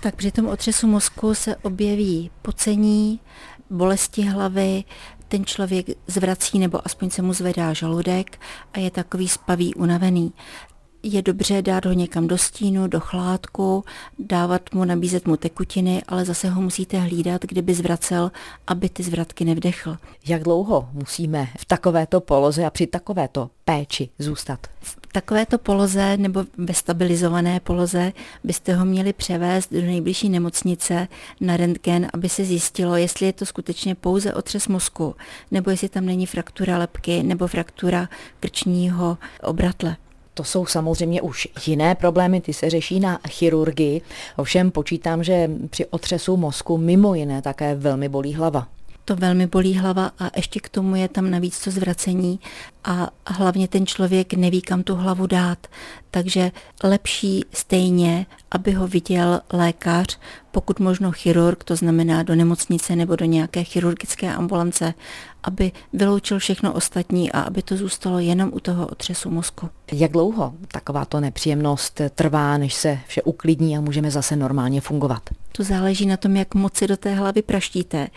Tak při tom otřesu mozku se objeví pocení, bolesti hlavy, ten člověk zvrací nebo aspoň se mu zvedá žaludek a je takový spavý, unavený je dobře dát ho někam do stínu, do chládku, dávat mu, nabízet mu tekutiny, ale zase ho musíte hlídat, kdyby zvracel, aby ty zvratky nevdechl. Jak dlouho musíme v takovéto poloze a při takovéto péči zůstat? V takovéto poloze nebo ve stabilizované poloze byste ho měli převést do nejbližší nemocnice na rentgen, aby se zjistilo, jestli je to skutečně pouze otřes mozku, nebo jestli tam není fraktura lepky nebo fraktura krčního obratle. To jsou samozřejmě už jiné problémy, ty se řeší na chirurgii. Ovšem počítám, že při otřesu mozku mimo jiné také velmi bolí hlava to velmi bolí hlava a ještě k tomu je tam navíc to zvracení a hlavně ten člověk neví, kam tu hlavu dát. Takže lepší stejně, aby ho viděl lékař, pokud možno chirurg, to znamená do nemocnice nebo do nějaké chirurgické ambulance, aby vyloučil všechno ostatní a aby to zůstalo jenom u toho otřesu mozku. Jak dlouho takováto nepříjemnost trvá, než se vše uklidní a můžeme zase normálně fungovat? To záleží na tom, jak moc si do té hlavy praštíte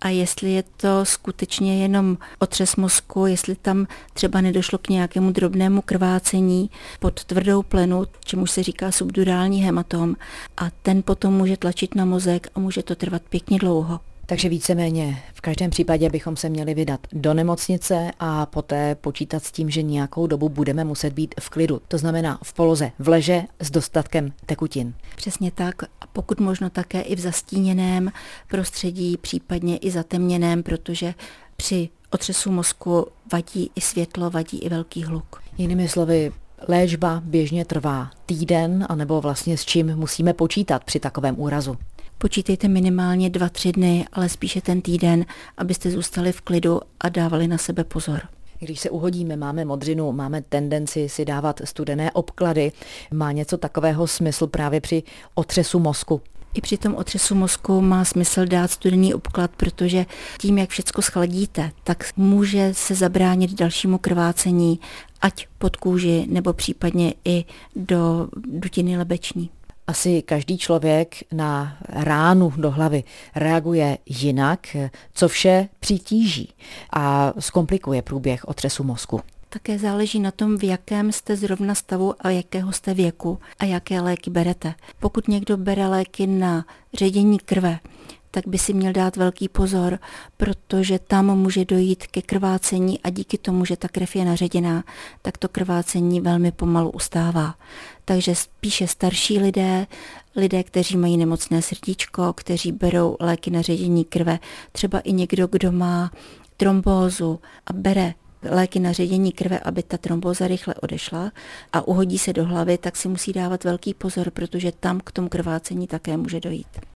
a jestli je to skutečně jenom otřes mozku, jestli tam třeba nedošlo k nějakému drobnému krvácení pod tvrdou plenu, čemu se říká subdurální hematom a ten potom může tlačit na mozek a může to trvat pěkně dlouho. Takže víceméně v každém případě bychom se měli vydat do nemocnice a poté počítat s tím, že nějakou dobu budeme muset být v klidu. To znamená v poloze v leže s dostatkem tekutin. Přesně tak. A pokud možno také i v zastíněném prostředí, případně i zatemněném, protože při otřesu mozku vadí i světlo, vadí i velký hluk. Jinými slovy, léčba běžně trvá týden, anebo vlastně s čím musíme počítat při takovém úrazu počítejte minimálně dva, tři dny, ale spíše ten týden, abyste zůstali v klidu a dávali na sebe pozor. Když se uhodíme, máme modřinu, máme tendenci si dávat studené obklady. Má něco takového smysl právě při otřesu mozku? I při tom otřesu mozku má smysl dát studený obklad, protože tím, jak všechno schladíte, tak může se zabránit dalšímu krvácení, ať pod kůži nebo případně i do dutiny lebeční asi každý člověk na ránu do hlavy reaguje jinak, co vše přitíží a zkomplikuje průběh otřesu mozku. Také záleží na tom, v jakém jste zrovna stavu a jakého jste věku a jaké léky berete. Pokud někdo bere léky na ředění krve, tak by si měl dát velký pozor, protože tam může dojít ke krvácení a díky tomu, že ta krev je naředěná, tak to krvácení velmi pomalu ustává. Takže spíše starší lidé, lidé, kteří mají nemocné srdíčko, kteří berou léky na ředění krve, třeba i někdo, kdo má trombózu a bere léky na ředění krve, aby ta tromboza rychle odešla a uhodí se do hlavy, tak si musí dávat velký pozor, protože tam k tomu krvácení také může dojít.